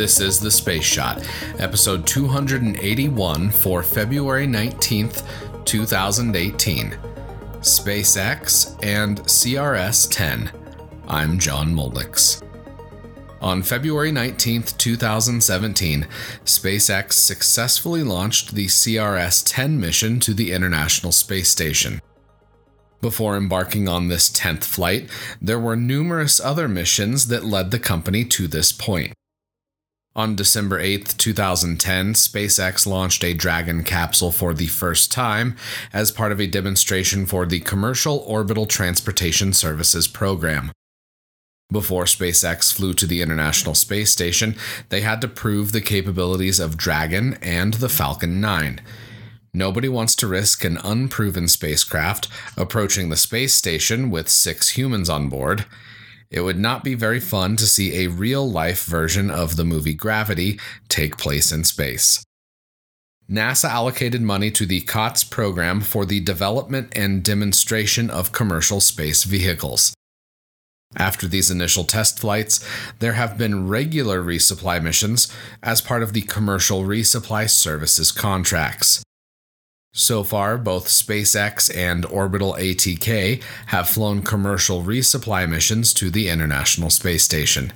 This is The Space Shot, episode 281 for February 19th, 2018. SpaceX and CRS 10. I'm John Mulnix. On February 19, 2017, SpaceX successfully launched the CRS 10 mission to the International Space Station. Before embarking on this 10th flight, there were numerous other missions that led the company to this point. On December 8, 2010, SpaceX launched a Dragon capsule for the first time as part of a demonstration for the Commercial Orbital Transportation Services program. Before SpaceX flew to the International Space Station, they had to prove the capabilities of Dragon and the Falcon 9. Nobody wants to risk an unproven spacecraft approaching the space station with six humans on board. It would not be very fun to see a real life version of the movie Gravity take place in space. NASA allocated money to the COTS program for the development and demonstration of commercial space vehicles. After these initial test flights, there have been regular resupply missions as part of the commercial resupply services contracts. So far, both SpaceX and Orbital ATK have flown commercial resupply missions to the International Space Station.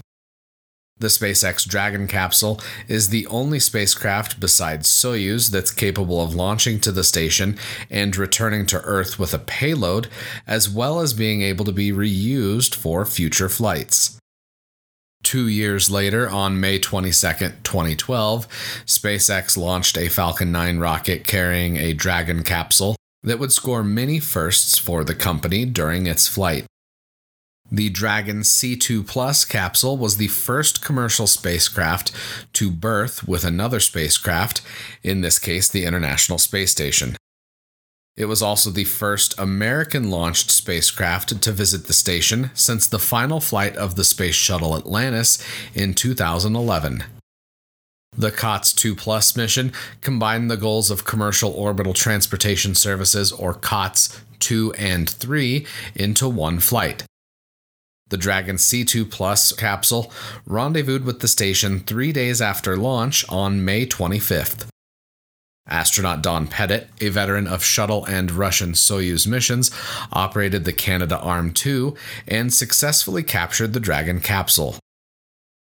The SpaceX Dragon capsule is the only spacecraft besides Soyuz that's capable of launching to the station and returning to Earth with a payload, as well as being able to be reused for future flights. Two years later, on May 22, 2012, SpaceX launched a Falcon 9 rocket carrying a Dragon capsule that would score many firsts for the company during its flight. The Dragon C2 Plus capsule was the first commercial spacecraft to berth with another spacecraft, in this case, the International Space Station. It was also the first American launched spacecraft to visit the station since the final flight of the Space Shuttle Atlantis in 2011. The COTS 2 Plus mission combined the goals of Commercial Orbital Transportation Services, or COTS 2 and 3, into one flight. The Dragon C2 Plus capsule rendezvoused with the station three days after launch on May 25th. Astronaut Don Pettit, a veteran of shuttle and Russian Soyuz missions, operated the Canadarm2 and successfully captured the Dragon capsule.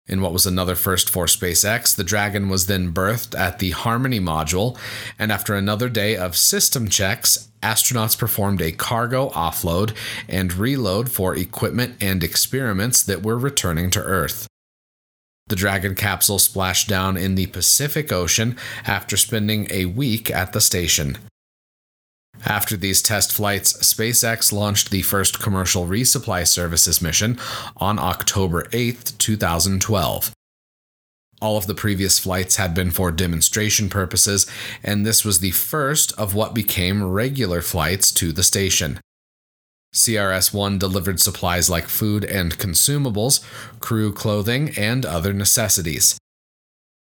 In what was another first for SpaceX, the Dragon was then berthed at the Harmony module, and after another day of system checks, astronauts performed a cargo offload and reload for equipment and experiments that were returning to Earth. The Dragon capsule splashed down in the Pacific Ocean after spending a week at the station. After these test flights, SpaceX launched the first commercial resupply services mission on October 8, 2012. All of the previous flights had been for demonstration purposes, and this was the first of what became regular flights to the station. CRS 1 delivered supplies like food and consumables, crew clothing, and other necessities.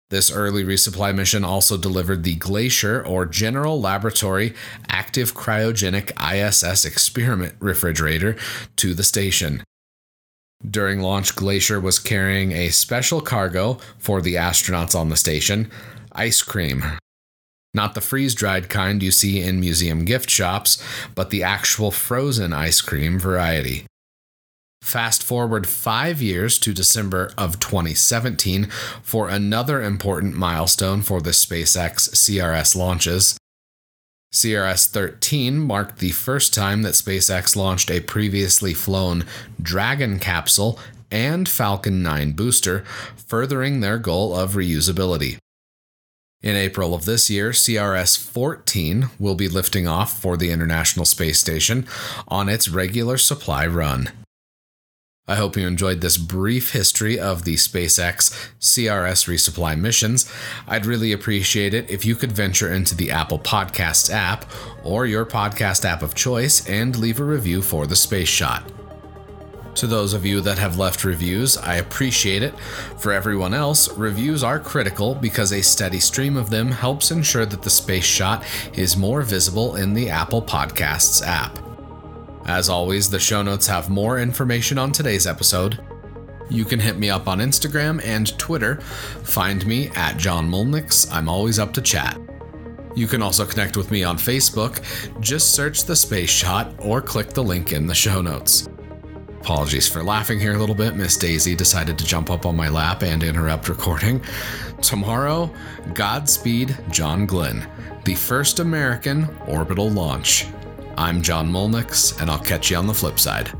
This early resupply mission also delivered the Glacier or General Laboratory Active Cryogenic ISS Experiment refrigerator to the station. During launch, Glacier was carrying a special cargo for the astronauts on the station ice cream. Not the freeze dried kind you see in museum gift shops, but the actual frozen ice cream variety. Fast forward five years to December of 2017 for another important milestone for the SpaceX CRS launches. CRS 13 marked the first time that SpaceX launched a previously flown Dragon capsule and Falcon 9 booster, furthering their goal of reusability. In April of this year, CRS 14 will be lifting off for the International Space Station on its regular supply run. I hope you enjoyed this brief history of the SpaceX CRS resupply missions. I'd really appreciate it if you could venture into the Apple Podcasts app or your podcast app of choice and leave a review for the Space Shot. To those of you that have left reviews, I appreciate it. For everyone else, reviews are critical because a steady stream of them helps ensure that the Space Shot is more visible in the Apple Podcasts app. As always, the show notes have more information on today's episode. You can hit me up on Instagram and Twitter. Find me at John Mulnix. I'm always up to chat. You can also connect with me on Facebook. Just search the Space Shot or click the link in the show notes. Apologies for laughing here a little bit. Miss Daisy decided to jump up on my lap and interrupt recording. Tomorrow, Godspeed John Glenn, the first American orbital launch. I'm John Mulnix, and I'll catch you on the flip side.